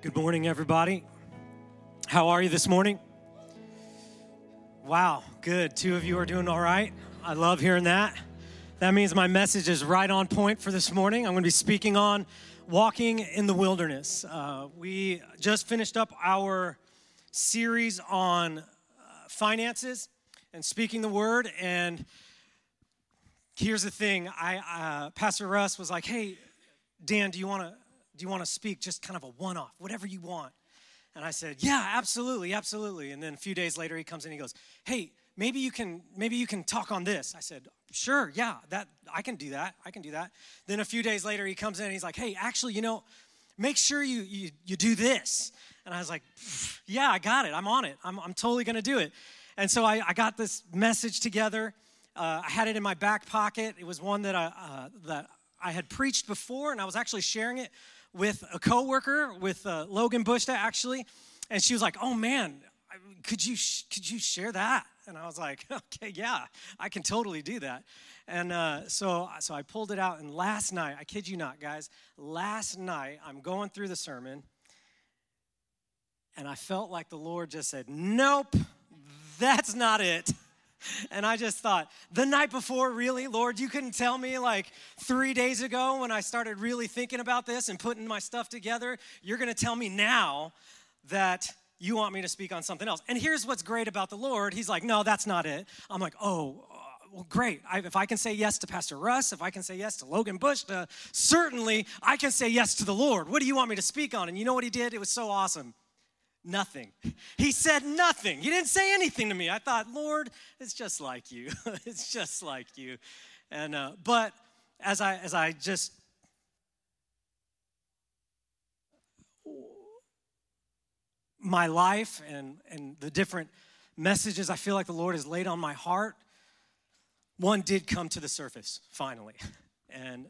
Good morning, everybody. How are you this morning? Wow, good. Two of you are doing all right. I love hearing that. That means my message is right on point for this morning. I'm going to be speaking on walking in the wilderness. Uh, we just finished up our series on uh, finances and speaking the word. And here's the thing: I uh, Pastor Russ was like, "Hey, Dan, do you want to do you want to speak just kind of a one-off, whatever you want?" And I said, "Yeah, absolutely, absolutely." And then a few days later, he comes in. He goes, "Hey, maybe you can maybe you can talk on this." I said, "Sure, yeah, that I can do that. I can do that." Then a few days later, he comes in. and He's like, "Hey, actually, you know, make sure you you, you do this." And I was like, "Yeah, I got it. I'm on it. I'm I'm totally to do it." And so I, I got this message together. Uh, I had it in my back pocket. It was one that I uh, that I had preached before, and I was actually sharing it with a coworker, with uh, Logan Bushta actually, and she was like, "Oh man, could you could you share that?" And I was like, "Okay, yeah, I can totally do that." And uh, so so I pulled it out, and last night, I kid you not, guys, last night I'm going through the sermon, and I felt like the Lord just said, "Nope, that's not it." And I just thought, the night before, really, Lord, you couldn't tell me like three days ago when I started really thinking about this and putting my stuff together, you're gonna tell me now that you want me to speak on something else. And here's what's great about the Lord He's like, no, that's not it. I'm like, oh, uh, well, great. I, if I can say yes to Pastor Russ, if I can say yes to Logan Bush, uh, certainly I can say yes to the Lord. What do you want me to speak on? And you know what he did? It was so awesome. Nothing. He said nothing. He didn't say anything to me. I thought, Lord, it's just like you. it's just like you. And uh, but as I as I just my life and and the different messages I feel like the Lord has laid on my heart, one did come to the surface finally, and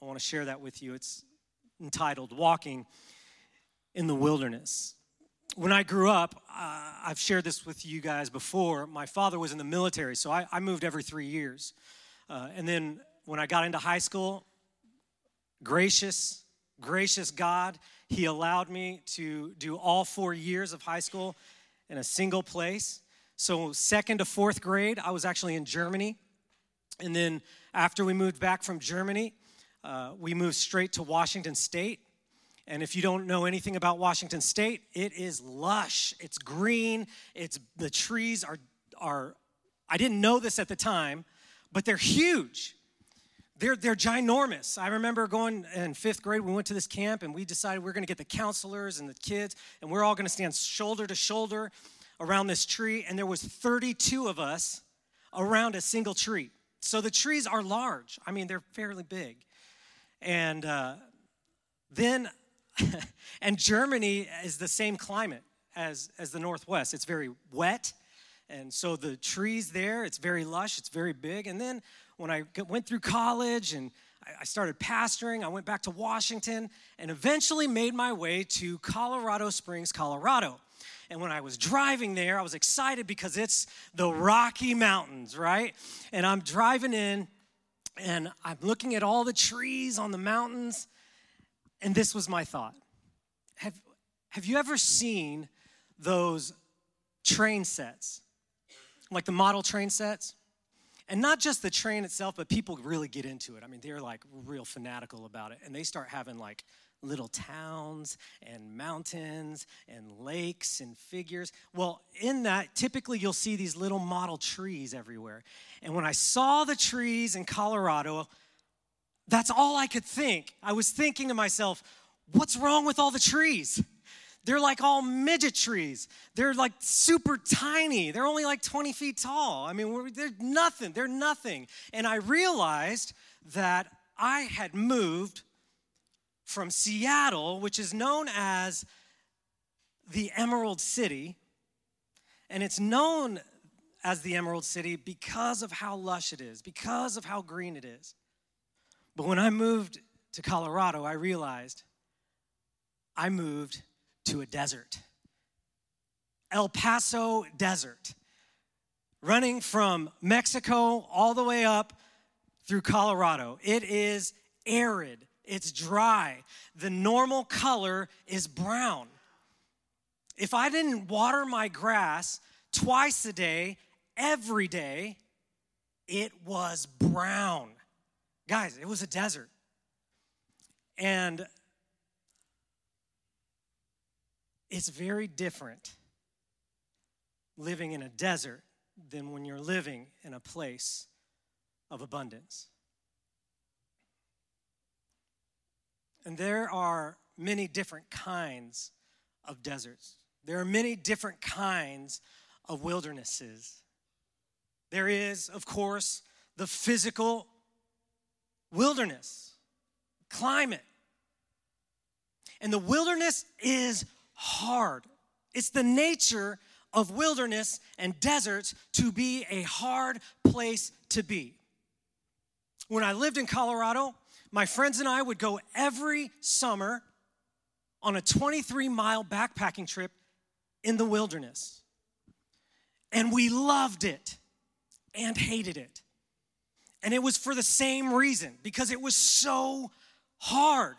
I want to share that with you. It's entitled "Walking in the Wilderness." When I grew up, uh, I've shared this with you guys before. My father was in the military, so I, I moved every three years. Uh, and then when I got into high school, gracious, gracious God, He allowed me to do all four years of high school in a single place. So, second to fourth grade, I was actually in Germany. And then after we moved back from Germany, uh, we moved straight to Washington State. And if you don't know anything about Washington State, it is lush. It's green. It's the trees are are I didn't know this at the time, but they're huge. They're, they're ginormous. I remember going in fifth grade, we went to this camp and we decided we are going to get the counselors and the kids, and we're all going to stand shoulder to shoulder around this tree. And there was 32 of us around a single tree. So the trees are large. I mean, they're fairly big. And uh, then and Germany is the same climate as, as the Northwest. It's very wet. And so the trees there, it's very lush, it's very big. And then when I went through college and I started pastoring, I went back to Washington and eventually made my way to Colorado Springs, Colorado. And when I was driving there, I was excited because it's the Rocky Mountains, right? And I'm driving in and I'm looking at all the trees on the mountains and this was my thought. Have, have you ever seen those train sets? Like the model train sets? And not just the train itself, but people really get into it. I mean, they're like real fanatical about it. And they start having like little towns and mountains and lakes and figures. Well, in that, typically you'll see these little model trees everywhere. And when I saw the trees in Colorado, that's all I could think. I was thinking to myself, what's wrong with all the trees? They're like all midget trees. They're like super tiny. They're only like 20 feet tall. I mean, they're nothing. They're nothing. And I realized that I had moved from Seattle, which is known as the Emerald City. And it's known as the Emerald City because of how lush it is, because of how green it is. But when I moved to Colorado, I realized I moved to a desert. El Paso Desert, running from Mexico all the way up through Colorado. It is arid, it's dry. The normal color is brown. If I didn't water my grass twice a day, every day, it was brown. Guys, it was a desert. And it's very different living in a desert than when you're living in a place of abundance. And there are many different kinds of deserts. There are many different kinds of wildernesses. There is, of course, the physical wilderness, climate. And the wilderness is hard. It's the nature of wilderness and deserts to be a hard place to be. When I lived in Colorado, my friends and I would go every summer on a 23 mile backpacking trip in the wilderness. And we loved it and hated it. And it was for the same reason because it was so hard.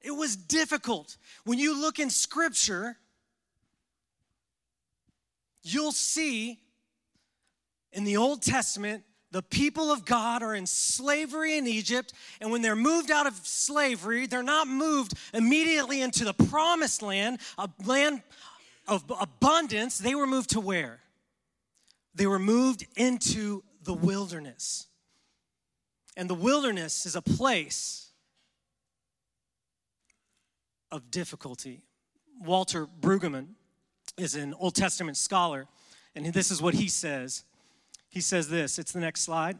It was difficult. When you look in scripture, you'll see in the Old Testament the people of God are in slavery in Egypt, and when they're moved out of slavery, they're not moved immediately into the promised land, a land of abundance. They were moved to where? They were moved into the wilderness. And the wilderness is a place of difficulty. Walter Brueggemann is an Old Testament scholar, and this is what he says he says this. It's the next slide.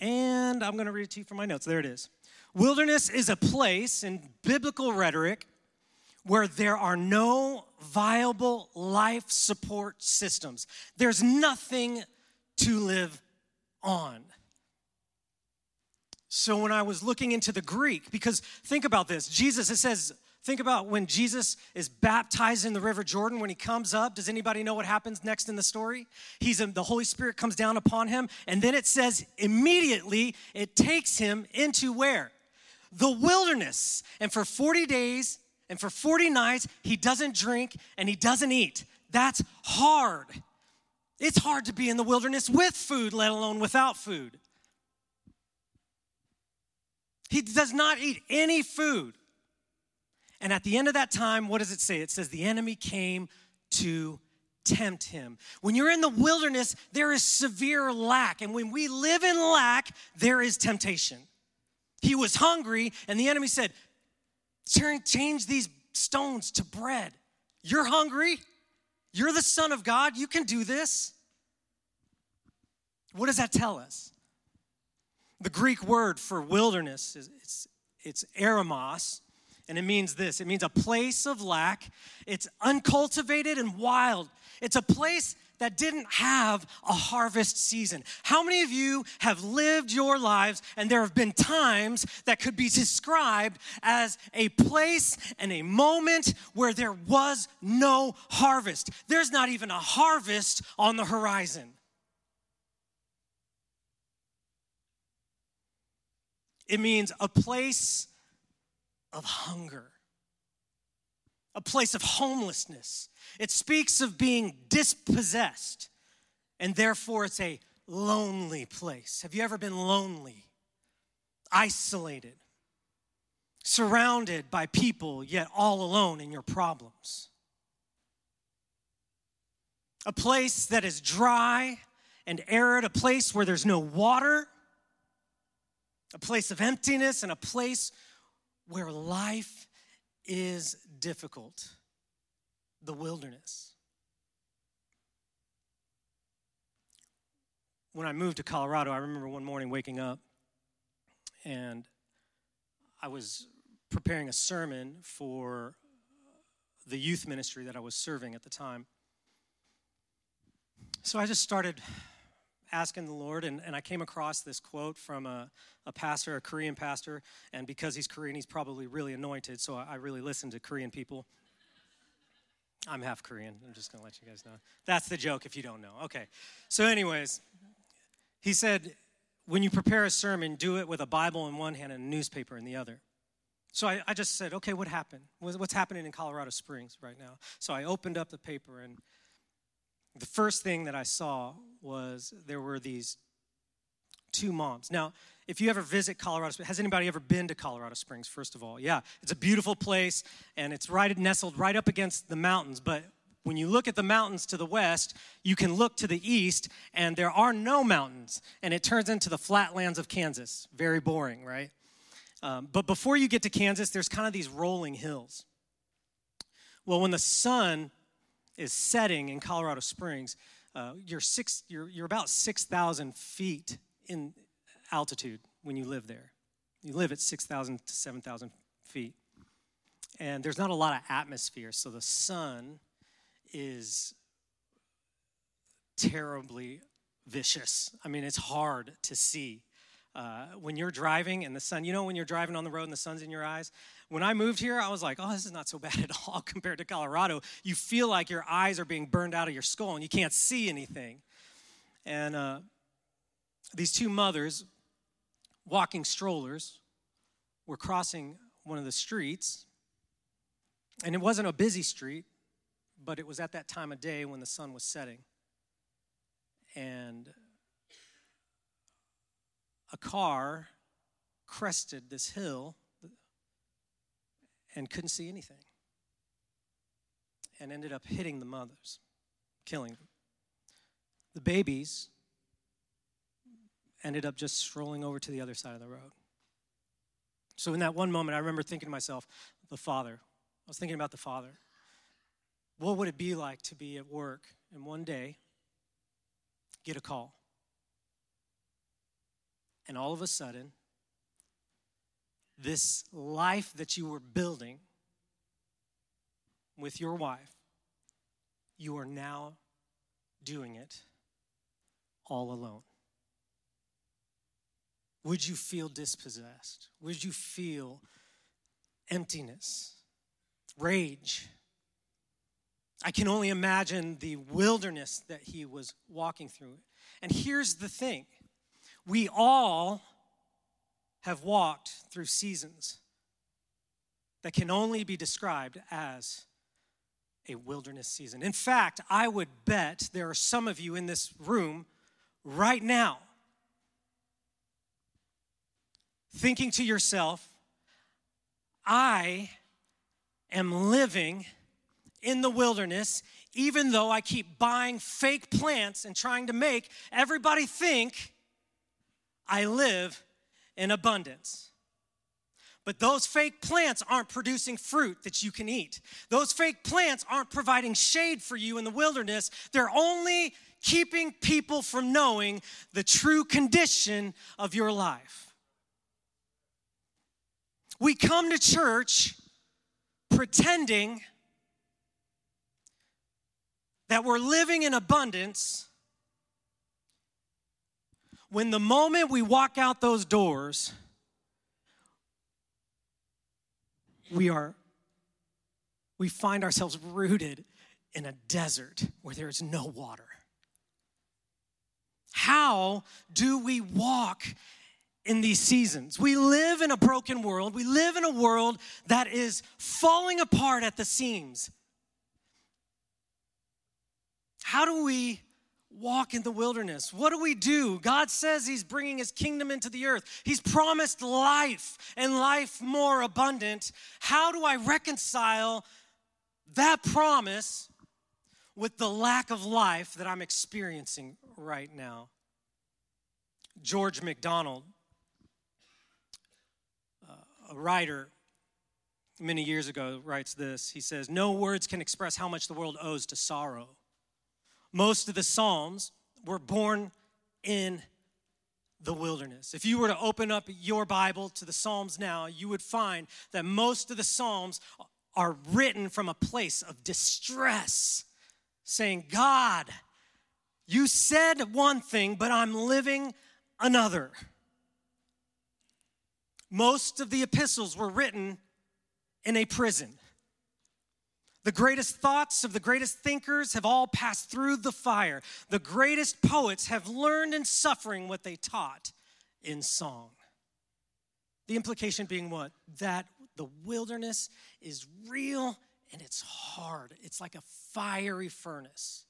And I'm going to read it to you from my notes. There it is. Wilderness is a place in biblical rhetoric where there are no viable life support systems. There's nothing to live on. So when I was looking into the Greek, because think about this Jesus, it says, Think about when Jesus is baptized in the River Jordan, when he comes up. Does anybody know what happens next in the story? He's um, the Holy Spirit comes down upon him, and then it says immediately it takes him into where? The wilderness. And for 40 days and for 40 nights, he doesn't drink and he doesn't eat. That's hard. It's hard to be in the wilderness with food, let alone without food. He does not eat any food. And at the end of that time, what does it say? It says, The enemy came to tempt him. When you're in the wilderness, there is severe lack. And when we live in lack, there is temptation. He was hungry, and the enemy said, Change these stones to bread. You're hungry. You're the Son of God. You can do this. What does that tell us? The Greek word for wilderness is it's, it's eremos, and it means this it means a place of lack. It's uncultivated and wild. It's a place that didn't have a harvest season. How many of you have lived your lives and there have been times that could be described as a place and a moment where there was no harvest? There's not even a harvest on the horizon. It means a place of hunger, a place of homelessness. It speaks of being dispossessed, and therefore it's a lonely place. Have you ever been lonely, isolated, surrounded by people, yet all alone in your problems? A place that is dry and arid, a place where there's no water, a place of emptiness, and a place where life is difficult the wilderness. When I moved to Colorado, I remember one morning waking up and I was preparing a sermon for the youth ministry that I was serving at the time. So I just started asking the Lord, and, and I came across this quote from a, a pastor, a Korean pastor, and because he's Korean, he's probably really anointed, so I, I really listen to Korean people. I'm half Korean. I'm just going to let you guys know. That's the joke if you don't know. Okay. So, anyways, he said, when you prepare a sermon, do it with a Bible in one hand and a newspaper in the other. So I, I just said, okay, what happened? What's happening in Colorado Springs right now? So I opened up the paper, and the first thing that I saw was there were these two moms. Now, if you ever visit Colorado Springs, has anybody ever been to Colorado Springs, first of all? Yeah, it's a beautiful place, and it's right nestled right up against the mountains, but when you look at the mountains to the west, you can look to the east, and there are no mountains, and it turns into the flatlands of Kansas. Very boring, right? Um, but before you get to Kansas, there's kind of these rolling hills. Well, when the sun is setting in Colorado Springs, uh, you're, six, you're, you're about 6,000 feet in altitude when you live there. You live at 6,000 to 7,000 feet. And there's not a lot of atmosphere, so the sun is terribly vicious. I mean, it's hard to see. Uh, when you're driving and the sun, you know, when you're driving on the road and the sun's in your eyes. When I moved here, I was like, oh, this is not so bad at all compared to Colorado. You feel like your eyes are being burned out of your skull and you can't see anything. And uh, these two mothers, walking strollers, were crossing one of the streets. And it wasn't a busy street, but it was at that time of day when the sun was setting. And a car crested this hill and couldn't see anything and ended up hitting the mothers, killing them. The babies ended up just strolling over to the other side of the road. So, in that one moment, I remember thinking to myself, the father. I was thinking about the father. What would it be like to be at work and one day get a call? And all of a sudden, this life that you were building with your wife, you are now doing it all alone. Would you feel dispossessed? Would you feel emptiness, rage? I can only imagine the wilderness that he was walking through. And here's the thing we all have walked through seasons that can only be described as a wilderness season. In fact, I would bet there are some of you in this room right now thinking to yourself, I am living in the wilderness, even though I keep buying fake plants and trying to make everybody think I live in abundance. But those fake plants aren't producing fruit that you can eat. Those fake plants aren't providing shade for you in the wilderness. They're only keeping people from knowing the true condition of your life. We come to church pretending that we're living in abundance when the moment we walk out those doors, we are we find ourselves rooted in a desert where there is no water. How do we walk in these seasons? We live in a broken world. We live in a world that is falling apart at the seams. How do we walk in the wilderness? What do we do? God says He's bringing His kingdom into the earth. He's promised life and life more abundant. How do I reconcile that promise with the lack of life that I'm experiencing right now? George MacDonald, uh, a writer many years ago, writes this. He says, No words can express how much the world owes to sorrow most of the Psalms were born in the wilderness. If you were to open up your Bible to the Psalms now, you would find that most of the Psalms are written from a place of distress, saying, God, you said one thing, but I'm living another. Most of the epistles were written in a prison. The greatest thoughts of the greatest thinkers have all passed through the fire. The greatest poets have learned in suffering what they taught. in song. The implication being what? That the wilderness is real and it's hard. It's like a fiery furnace.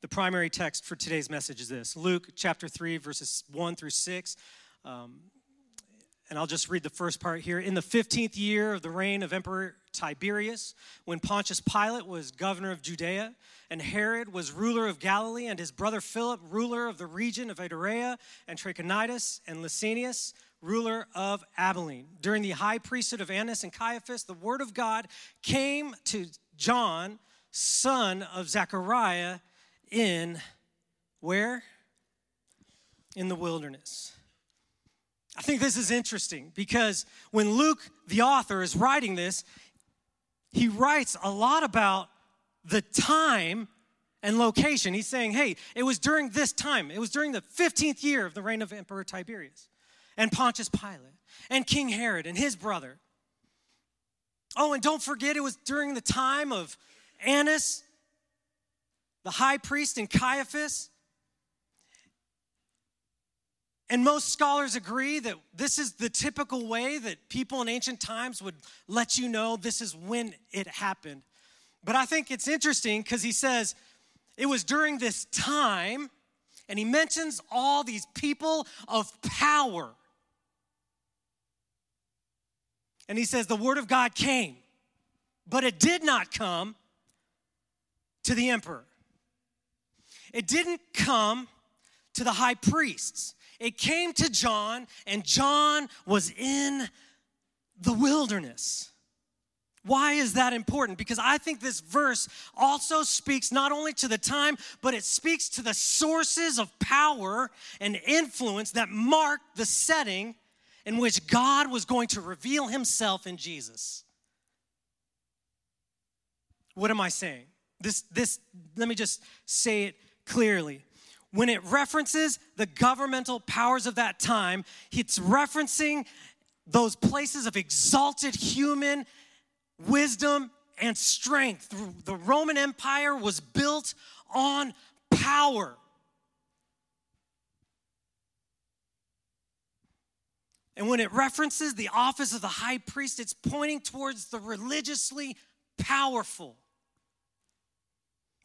The primary text for today's message is this Luke chapter 3, verses 1 through 6. Um, and I'll just read the first part here. In the 15th year of the reign of Emperor Tiberius, when Pontius Pilate was governor of Judea, and Herod was ruler of Galilee, and his brother Philip, ruler of the region of Idumea and Trachonitis, and Lysanias, ruler of Abilene. During the high priesthood of Annas and Caiaphas, the word of God came to John, son of Zechariah, in where? In the wilderness. I think this is interesting because when Luke, the author, is writing this, he writes a lot about the time and location. He's saying, hey, it was during this time, it was during the 15th year of the reign of Emperor Tiberius and Pontius Pilate and King Herod and his brother. Oh, and don't forget, it was during the time of Annas, the high priest, and Caiaphas. And most scholars agree that this is the typical way that people in ancient times would let you know this is when it happened. But I think it's interesting because he says it was during this time, and he mentions all these people of power. And he says the word of God came, but it did not come to the emperor. It didn't come to the high priests. It came to John, and John was in the wilderness. Why is that important? Because I think this verse also speaks not only to the time, but it speaks to the sources of power and influence that marked the setting in which God was going to reveal himself in Jesus. What am I saying? This, this, let me just say it clearly when it references the governmental powers of that time, it's referencing those places of exalted human wisdom and strength. The Roman Empire was built on power. And when it references the office of the high priest, it's pointing towards the religiously powerful.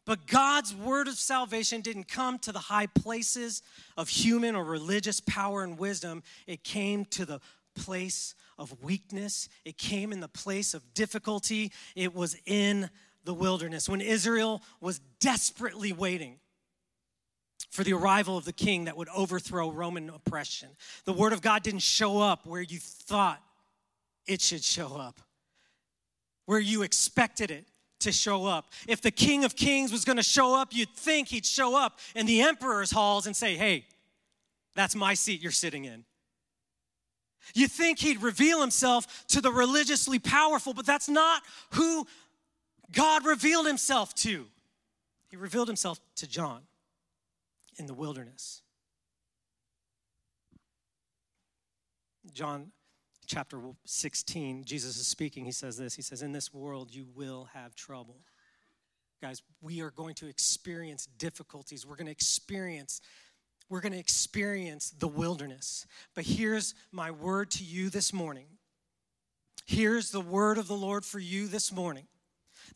But God's word of salvation didn't come to the high places of human or religious power and wisdom. It came to the place of weakness, it came in the place of difficulty. It was in the wilderness when Israel was desperately waiting for the arrival of the king that would overthrow Roman oppression. The word of God didn't show up where you thought it should show up, where you expected it to show up. If the King of Kings was going to show up, you'd think he'd show up in the emperor's halls and say, Hey, that's my seat you're sitting in. You think he'd reveal himself to the religiously powerful, but that's not who God revealed himself to. He revealed himself to John in the wilderness. John chapter 16, Jesus is speaking. He says this He says, In this world you will have trouble. Guys, we are going to experience difficulties. We're going to experience we're going to experience the wilderness. But here's my word to you this morning. Here's the word of the Lord for you this morning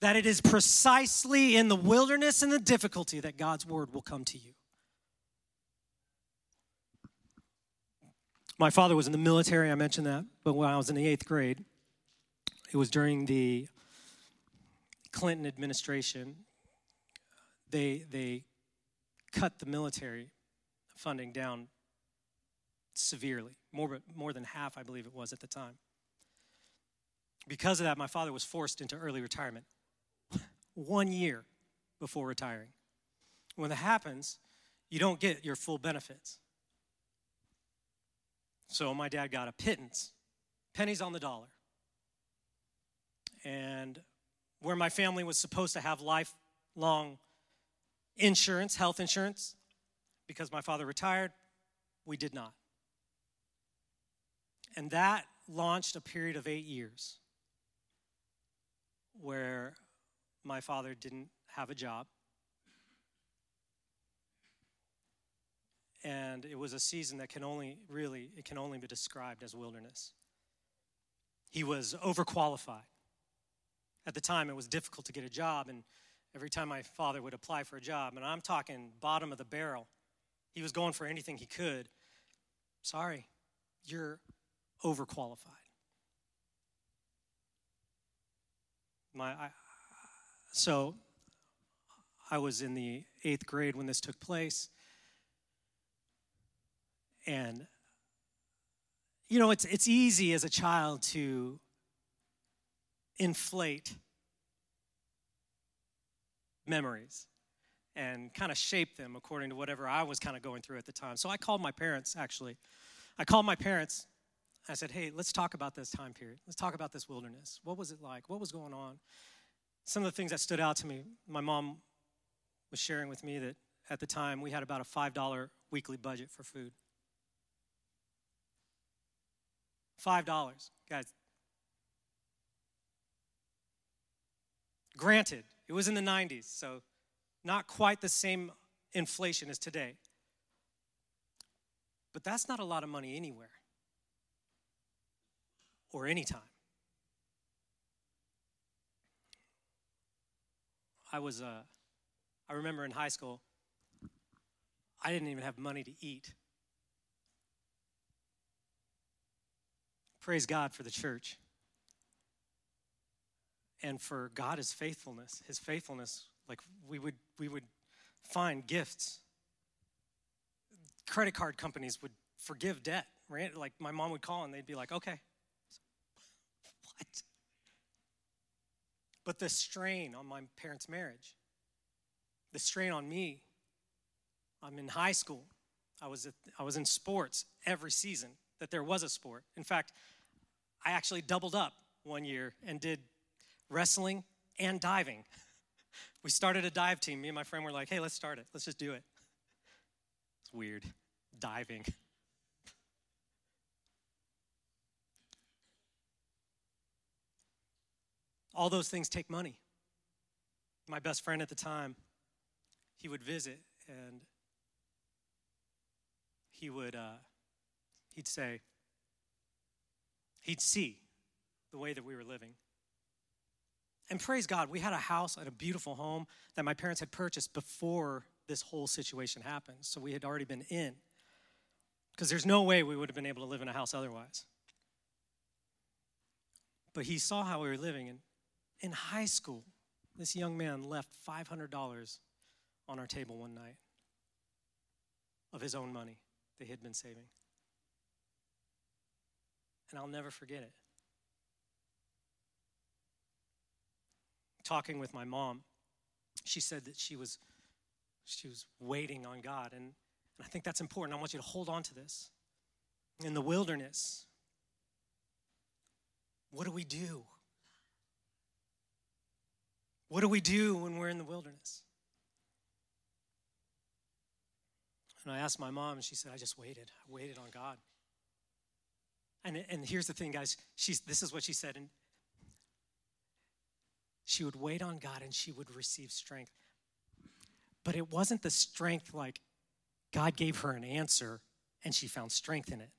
that it is precisely in the wilderness and the difficulty that God's word will come to you. My father was in the military, I mentioned that, but when I was in the eighth grade, it was during the Clinton administration. They, they cut the military funding down severely, more, more than half, I believe it was at the time. Because of that, my father was forced into early retirement one year before retiring. When that happens, you don't get your full benefits. So my dad got a pittance, pennies on the dollar. And where my family was supposed to have lifelong insurance, health insurance, because my father retired, we did not. And that launched a period of eight years where my father didn't have a job. And it was a season that can only really it can only be described as wilderness. He was overqualified. At the time, it was difficult to get a job, and every time my father would apply for a job, and I'm talking bottom of the barrel, he was going for anything he could. Sorry, you're overqualified. My, I, so I was in the eighth grade when this took place. And, you know, it's, it's easy as a child to inflate memories and kind of shape them according to whatever I was kind of going through at the time. So I called my parents, actually. I called my parents. I said, hey, let's talk about this time period. Let's talk about this wilderness. What was it like? What was going on? Some of the things that stood out to me, my mom was sharing with me that at the time we had about a $5 weekly budget for food. $5. Guys, granted, it was in the 90s, so not quite the same inflation as today. But that's not a lot of money anywhere or anytime. I was, uh, I remember in high school, I didn't even have money to eat. Praise God for the church and for God his faithfulness. His faithfulness, like we would we would find gifts. Credit card companies would forgive debt, right? Like my mom would call and they'd be like, "Okay." what? But the strain on my parents' marriage, the strain on me. I'm in high school. I was at, I was in sports every season that there was a sport. In fact, I actually doubled up one year and did wrestling and diving. We started a dive team. Me and my friend were like, hey, let's start it. Let's just do it. It's weird. Diving. All those things take money. My best friend at the time, he would visit and he would uh, he'd say he'd see the way that we were living and praise God, we had a house and a beautiful home that my parents had purchased before this whole situation happened. So we had already been in. Because there's no way we would have been able to live in a house otherwise. But he saw how we were living. And in high school, this young man left $500 on our table one night of his own money that he had been saving. And I'll never forget it. talking with my mom, she said that she was she was waiting on God. And, and I think that's important. I want you to hold on to this. In the wilderness, what do we do? What do we do when we're in the wilderness? And I asked my mom, and she said, I just waited. I waited on God. And, and here's the thing, guys. She's, this is what she said. And she would wait on God and she would receive strength. But it wasn't the strength like God gave her an answer and she found strength in it.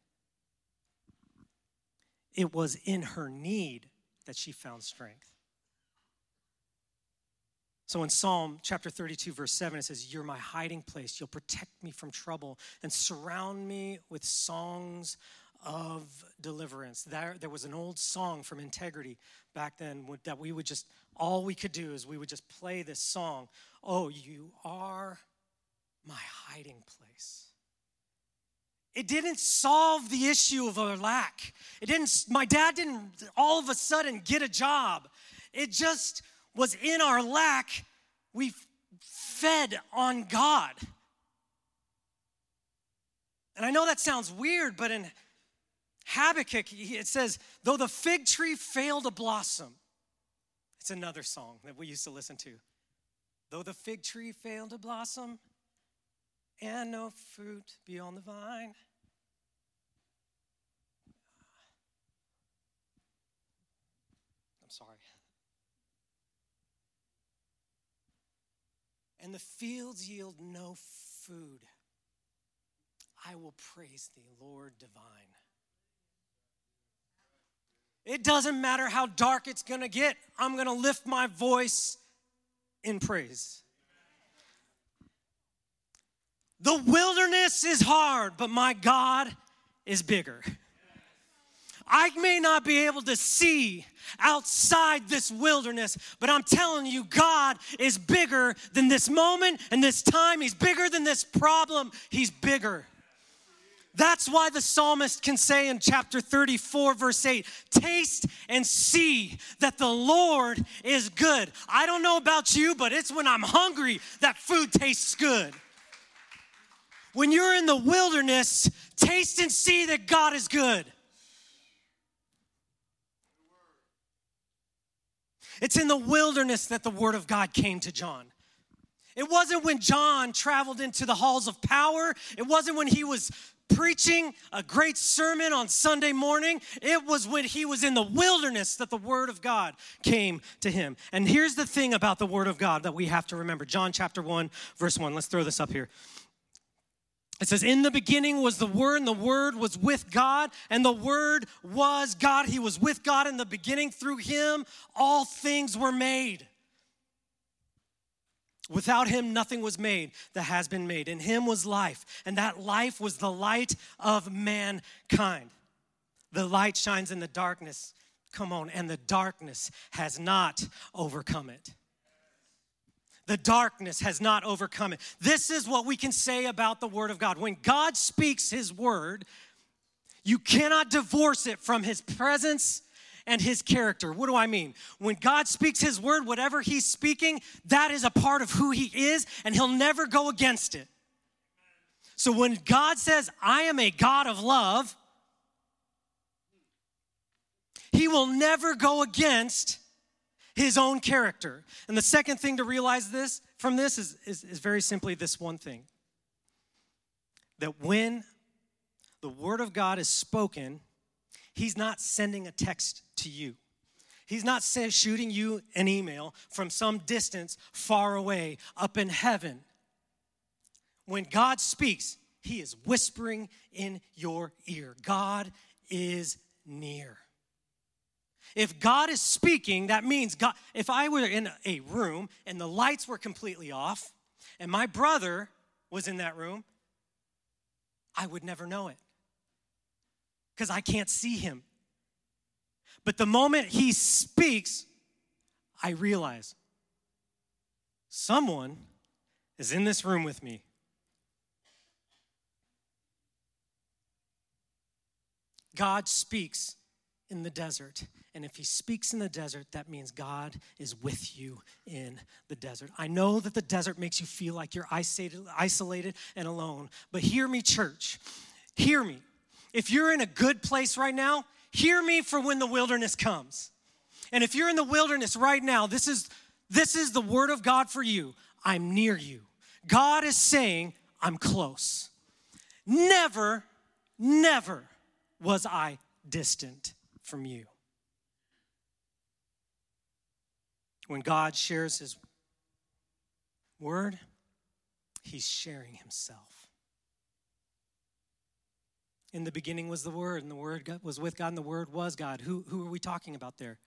It was in her need that she found strength. So in Psalm chapter 32, verse 7, it says, You're my hiding place. You'll protect me from trouble and surround me with songs of deliverance. There, there was an old song from Integrity back then that we would just, all we could do is we would just play this song. Oh, you are my hiding place. It didn't solve the issue of our lack. It didn't, my dad didn't all of a sudden get a job. It just was in our lack, we fed on God. And I know that sounds weird, but in Habakkuk, it says, though the fig tree failed to blossom, it's another song that we used to listen to. Though the fig tree failed to blossom and no fruit be on the vine. I'm sorry. And the fields yield no food. I will praise thee, Lord divine. It doesn't matter how dark it's gonna get, I'm gonna lift my voice in praise. The wilderness is hard, but my God is bigger. I may not be able to see outside this wilderness, but I'm telling you, God is bigger than this moment and this time. He's bigger than this problem. He's bigger. That's why the psalmist can say in chapter 34, verse 8, taste and see that the Lord is good. I don't know about you, but it's when I'm hungry that food tastes good. When you're in the wilderness, taste and see that God is good. It's in the wilderness that the word of God came to John. It wasn't when John traveled into the halls of power. It wasn't when he was preaching a great sermon on Sunday morning. It was when he was in the wilderness that the Word of God came to him. And here's the thing about the Word of God that we have to remember John chapter 1, verse 1. Let's throw this up here. It says, In the beginning was the Word, and the Word was with God, and the Word was God. He was with God in the beginning. Through Him, all things were made. Without Him, nothing was made that has been made. In Him was life, and that life was the light of mankind. The light shines in the darkness. Come on, and the darkness has not overcome it. The darkness has not overcome it. This is what we can say about the Word of God. When God speaks His Word, you cannot divorce it from His presence and His character. What do I mean? When God speaks His Word, whatever He's speaking, that is a part of who He is, and He'll never go against it. So when God says, I am a God of love, He will never go against his own character. And the second thing to realize this from this is, is, is very simply this one thing that when the word of God is spoken, he's not sending a text to you. He's not shooting you an email from some distance far away up in heaven. When God speaks, he is whispering in your ear. God is near. If God is speaking, that means God, if I were in a room and the lights were completely off and my brother was in that room, I would never know it because I can't see him. But the moment he speaks, I realize someone is in this room with me. God speaks in the desert. And if he speaks in the desert, that means God is with you in the desert. I know that the desert makes you feel like you're isolated, and alone, but hear me, church. Hear me. If you're in a good place right now, hear me for when the wilderness comes. And if you're in the wilderness right now, this is this is the word of God for you. I'm near you. God is saying, I'm close. Never, never was I distant from you. When God shares his word, he's sharing himself. In the beginning was the Word, and the Word was with God, and the Word was God. Who, who are we talking about there?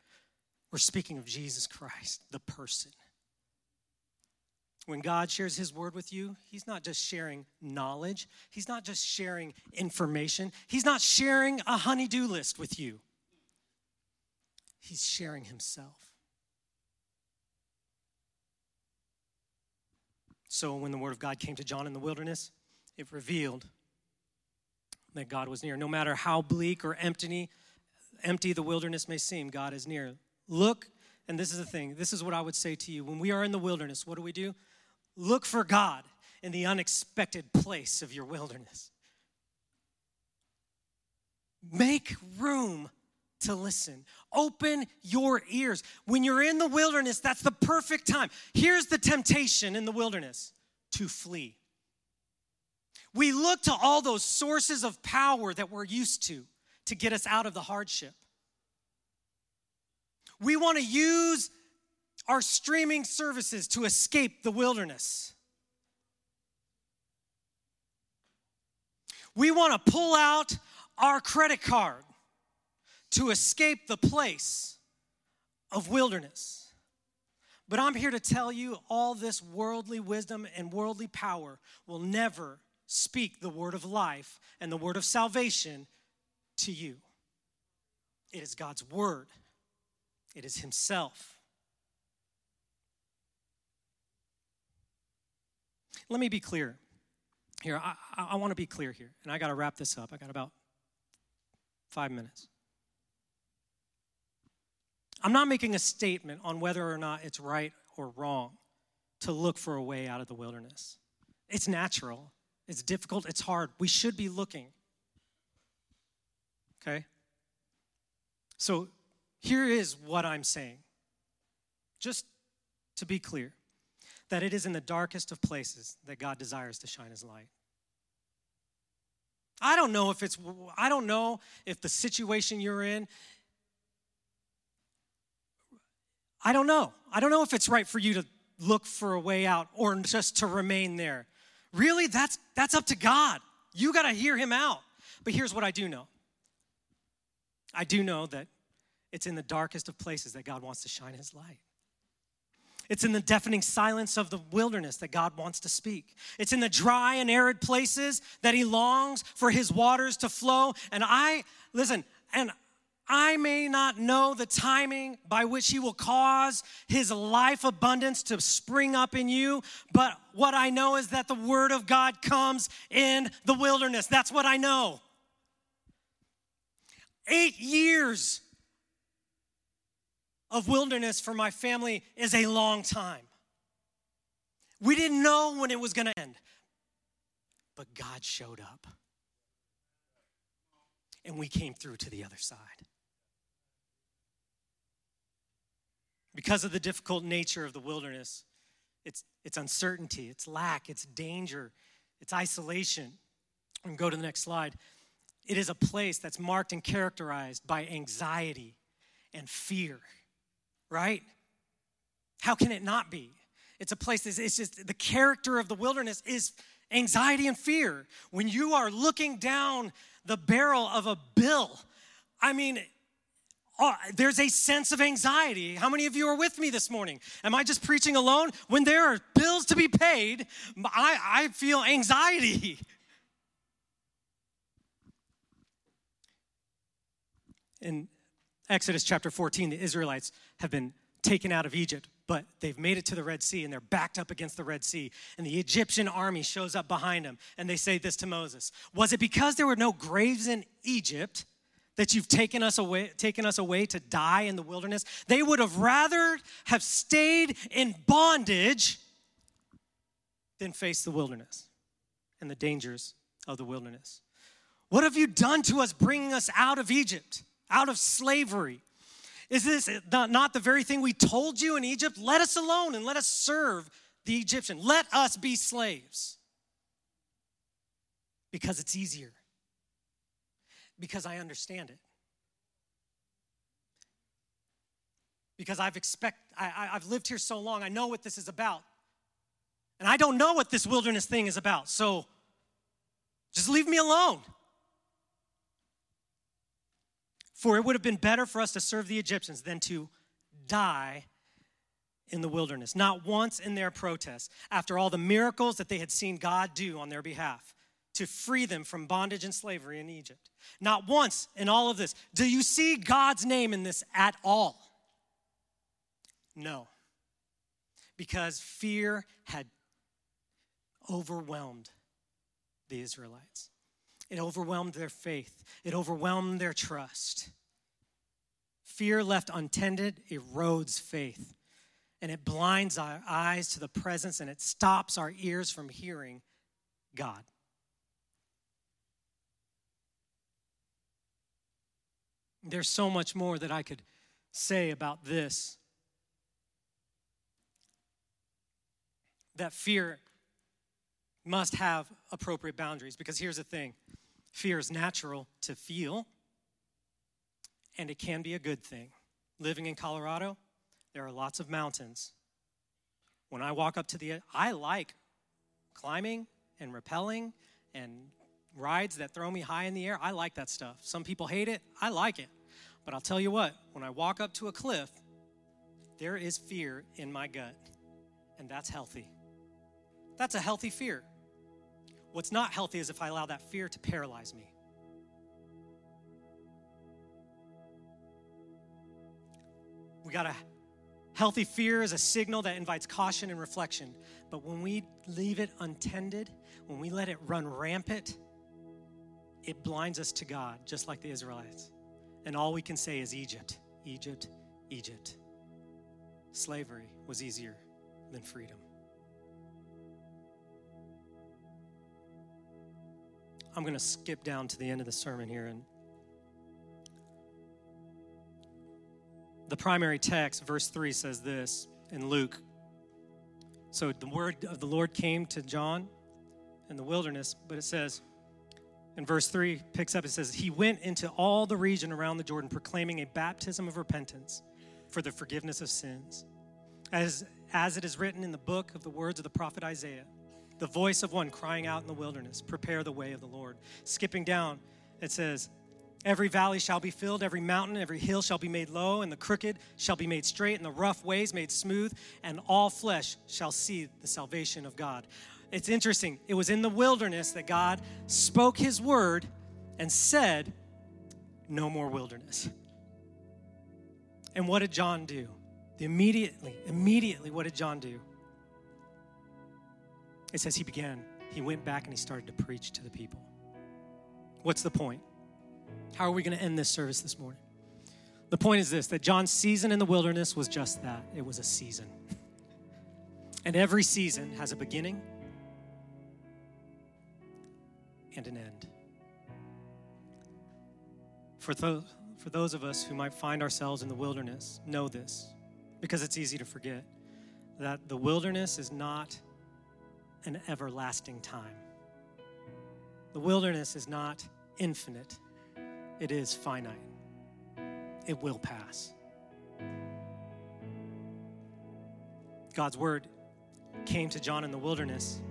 We're speaking of Jesus Christ, the person. When God shares His Word with you, He's not just sharing knowledge, He's not just sharing information, He's not sharing a honey-do list with you. He's sharing himself. So when the word of God came to John in the wilderness, it revealed that God was near. No matter how bleak or empty, empty the wilderness may seem, God is near. Look, and this is the thing, this is what I would say to you. When we are in the wilderness, what do we do? Look for God in the unexpected place of your wilderness. Make room to listen. Open your ears. When you're in the wilderness, that's the perfect time. Here's the temptation in the wilderness to flee. We look to all those sources of power that we're used to to get us out of the hardship. We want to use our streaming services to escape the wilderness. We want to pull out our credit card to escape the place of wilderness. But I'm here to tell you all this worldly wisdom and worldly power will never speak the word of life and the word of salvation to you. It is God's word, it is Himself. Let me be clear here. I, I, I want to be clear here, and I got to wrap this up. I got about five minutes. I'm not making a statement on whether or not it's right or wrong to look for a way out of the wilderness. It's natural, it's difficult, it's hard. We should be looking. Okay? So here is what I'm saying. Just to be clear, that it is in the darkest of places that God desires to shine his light. I don't know if it's I don't know if the situation you're in I don't know. I don't know if it's right for you to look for a way out or just to remain there. Really, that's that's up to God. You got to hear him out. But here's what I do know. I do know that it's in the darkest of places that God wants to shine his light. It's in the deafening silence of the wilderness that God wants to speak. It's in the dry and arid places that He longs for His waters to flow. And I, listen, and I may not know the timing by which He will cause His life abundance to spring up in you, but what I know is that the Word of God comes in the wilderness. That's what I know. Eight years of wilderness for my family is a long time. We didn't know when it was going to end, but God showed up. And we came through to the other side. Because of the difficult nature of the wilderness, it's, it's uncertainty, it's lack, it's danger, it's isolation. And go to the next slide. It is a place that's marked and characterized by anxiety and fear, right? How can it not be? It's a place, that's it's just the character of the wilderness is anxiety and fear. When you are looking down the barrel of a bill, I mean, oh, there's a sense of anxiety. How many of you are with me this morning? Am I just preaching alone? When there are bills to be paid, I, I feel anxiety. In Exodus chapter 14, the Israelites have been taken out of Egypt, but they've made it to the Red Sea and they're backed up against the Red Sea. And the Egyptian army shows up behind them and they say this to Moses Was it because there were no graves in Egypt? That you've taken us away taken us away to die in the wilderness they would have rather have stayed in bondage than face the wilderness and the dangers of the wilderness. What have you done to us bringing us out of egypt out of slavery? Is this not, the very thing we told you in egypt? Let us alone and let us serve the egyptian. Let us be slaves. Because it's easier because I understand it. Because I've expect I, I've lived here so long, I know what this is about. And I don't know what this wilderness thing is about. So just leave me alone. For it would have been better for us to serve the Egyptians than to die in the wilderness. Not once in their protest, after all the miracles that they had seen God do on their behalf to free them from bondage and slavery in Egypt. Not once in all of this. Do you see God's name in this at all? No. Because fear had overwhelmed the Israelites. It overwhelmed their faith, it overwhelmed their trust. Fear left untended erodes faith, and it blinds our eyes to the presence and it stops our ears from hearing God. There's so much more that I could say about this. That fear must have appropriate boundaries because here's the thing fear is natural to feel, and it can be a good thing. Living in Colorado, there are lots of mountains. When I walk up to the, I like climbing and rappelling and rides that throw me high in the air. I like that stuff. Some people hate it. I like it. But I'll tell you what, when I walk up to a cliff, there is fear in my gut, and that's healthy. That's a healthy fear. What's not healthy is if I allow that fear to paralyze me. We got a healthy fear is a signal that invites caution and reflection. But when we leave it untended, when we let it run rampant, it blinds us to God, just like the Israelites. And all we can say is Egypt, Egypt, Egypt. Slavery was easier than freedom. I'm going to skip down to the end of the sermon here and the primary text, verse 3, says this in Luke. So the word of the Lord came to John in the wilderness, but it says, in verse 3 picks up, it says, He went into all the region around the Jordan, proclaiming a baptism of repentance for the forgiveness of sins. As, as it is written in the book of the words of the prophet Isaiah, the voice of one crying out in the wilderness, Prepare the way of the Lord. Skipping down, it says, Every valley shall be filled, every mountain, every hill shall be made low, and the crooked shall be made straight, and the rough ways made smooth, and all flesh shall see the salvation of God. It's interesting. It was in the wilderness that God spoke his word and said, No more wilderness. And what did John do? Immediately, immediately, what did John do? It says he began, he went back and he started to preach to the people. What's the point? How are we going to end this service this morning? The point is this that John's season in the wilderness was just that it was a season. And every season has a beginning and an end. For, th- for those of us who might find ourselves in the wilderness, know this because it's easy to forget that the wilderness is not an everlasting time. The wilderness is not infinite it is finite, it will pass. God's word came to John in the wilderness,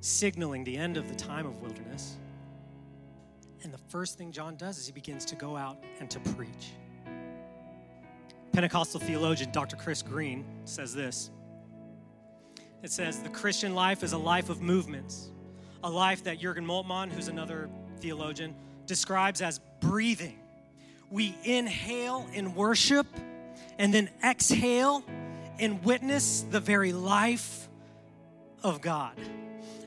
signaling the end of the time of wilderness. And the first thing John does is he begins to go out and to preach. Pentecostal theologian Dr. Chris Green says this It says, The Christian life is a life of movements, a life that Jurgen Moltmann, who's another theologian, describes as breathing. We inhale in worship and then exhale and witness the very life of God.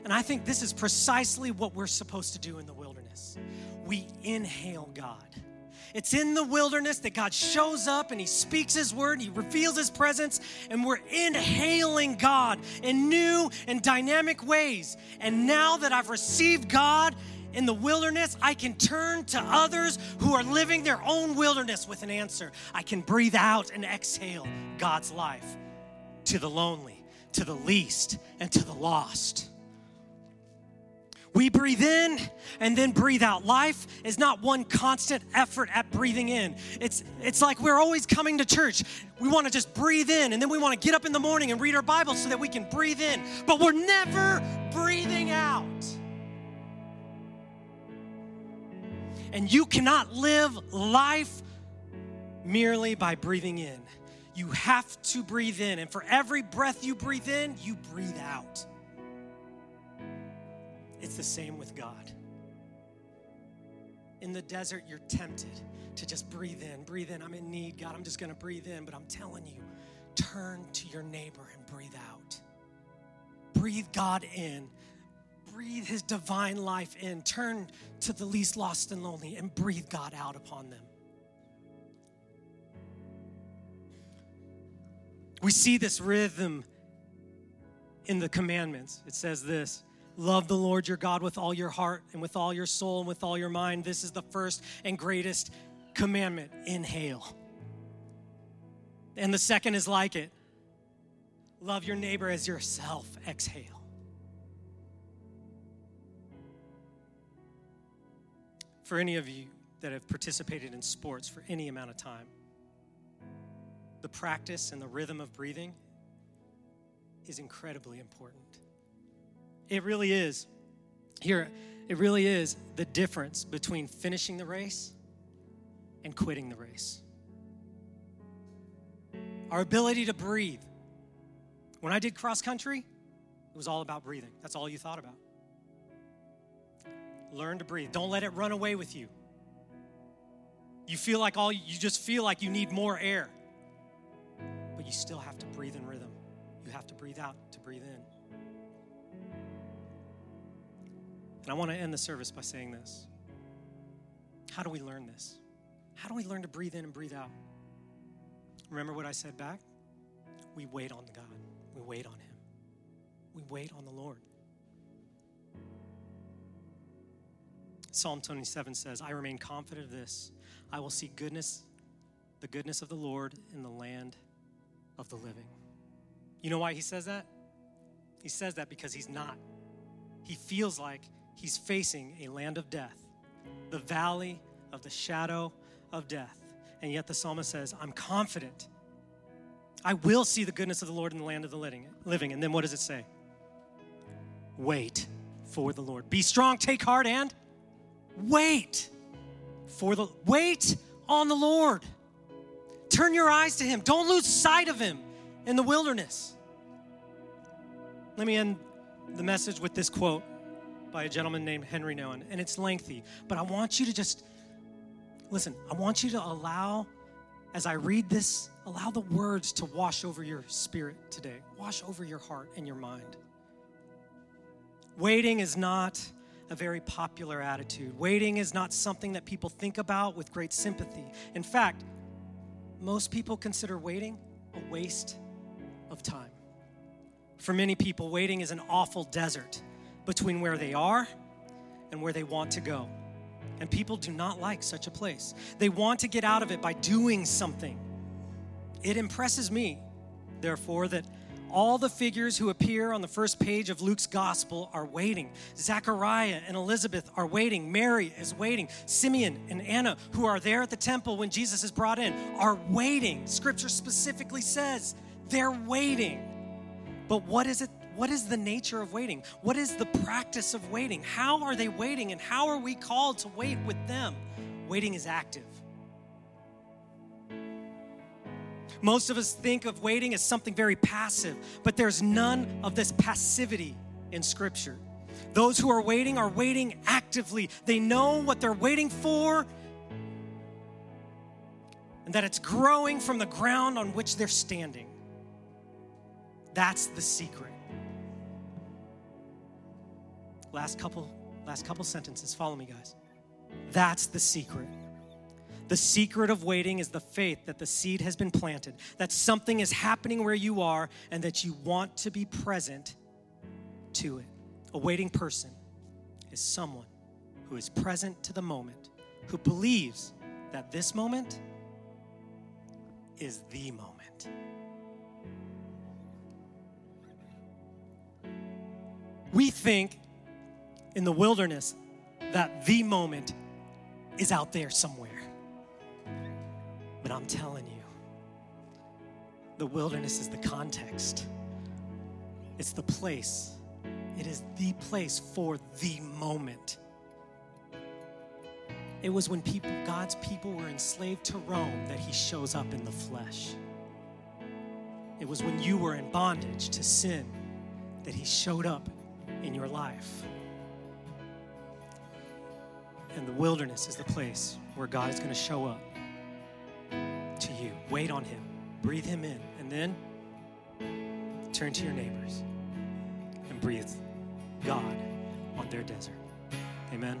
And I think this is precisely what we're supposed to do in the wilderness. We inhale God. It's in the wilderness that God shows up and He speaks His word, and He reveals His presence, and we're inhaling God in new and dynamic ways. And now that I've received God in the wilderness, I can turn to others who are living their own wilderness with an answer. I can breathe out and exhale God's life to the lonely, to the least, and to the lost. We breathe in and then breathe out. Life is not one constant effort at breathing in. It's, it's like we're always coming to church. We want to just breathe in and then we want to get up in the morning and read our Bible so that we can breathe in, but we're never breathing out. And you cannot live life merely by breathing in. You have to breathe in. And for every breath you breathe in, you breathe out. It's the same with God. In the desert, you're tempted to just breathe in. Breathe in. I'm in need, God. I'm just going to breathe in. But I'm telling you, turn to your neighbor and breathe out. Breathe God in breathe his divine life in. Turn to the least lost and lonely and breathe God out upon them. We see this rhythm in the commandments. It says this Love the Lord your God with all your heart and with all your soul and with all your mind. This is the first and greatest commandment. Inhale. And the second is like it love your neighbor as yourself. Exhale. for any of you that have participated in sports for any amount of time, the practice and the rhythm of breathing is incredibly important. It really is. Here, it really is the difference between finishing the race and quitting the race. Our ability to breathe. When I did cross country, it was all about breathing. That's all you thought about. Learn to breathe. Don't let it run away with you. You feel like all you just feel like you need more air. But you still have to breathe in rhythm. You have to breathe out to breathe in. And I want to end the service by saying this. How do we learn this? How do we learn to breathe in and breathe out? Remember what I said back? We wait on God. We wait on Him. We wait on the Lord. Psalm 27 says, I remain confident of this. I will see goodness, the goodness of the Lord in the land of the living. You know why he says that? He says that because he's not. He feels like he's facing a land of death, the valley of the shadow of death. And yet the psalmist says, I'm confident. I will see the goodness of the Lord in the land of the living. And then what does it say? Wait for the Lord. Be strong, take heart, and wait for the wait on the Lord. Turn your eyes to him. Don't lose sight of him in the wilderness. Let me end the message with this quote by a gentleman named Henri Nouwen, and it's lengthy, but I want you to just listen. I want you to allow, as I read this, allow the words to wash over your spirit today, wash over your heart and your mind. Waiting is not a very popular attitude. Waiting is not something that people think about with great sympathy. In fact, most people consider waiting a waste of time. For many people, waiting is an awful desert between where they are and where they want to go. And people do not like such a place. They want to get out of it by doing something. It impresses me, therefore, that all the figures who appear on the first page of Luke's gospel are waiting. Zechariah and Elizabeth are waiting. Mary is waiting. Simeon and Anna, who are there at the temple when Jesus is brought in, are waiting. Scripture specifically says they're waiting. But what is it? What is the nature of waiting? What is the practice of waiting? How are they waiting and how are we called to wait with them? Waiting is active. Most of us think of waiting as something very passive, but there's none of this passivity in Scripture. Those who are waiting are waiting actively. They know what they're waiting for and that it's growing from the ground on which they're standing. That's the secret. Last couple last couple sentences. Follow me, guys. That's the secret. The secret of waiting is the faith that the seed has been planted, that something is happening where you are, and that you want to be present to it. A waiting person is someone who is present to the moment, who believes that this moment is the moment. We think in the wilderness that the moment is out there somewhere. But I'm telling you, the wilderness is the context, it's the place. It is the place for the moment. It was when people, God's people were enslaved to Rome that he shows up in the flesh. It was when you were in bondage to sin that he showed up in your life. And the wilderness is the place where God is going to show up to you. Wait on Him, breathe Him in, and then turn to your neighbors and breathe God on their desert. Amen.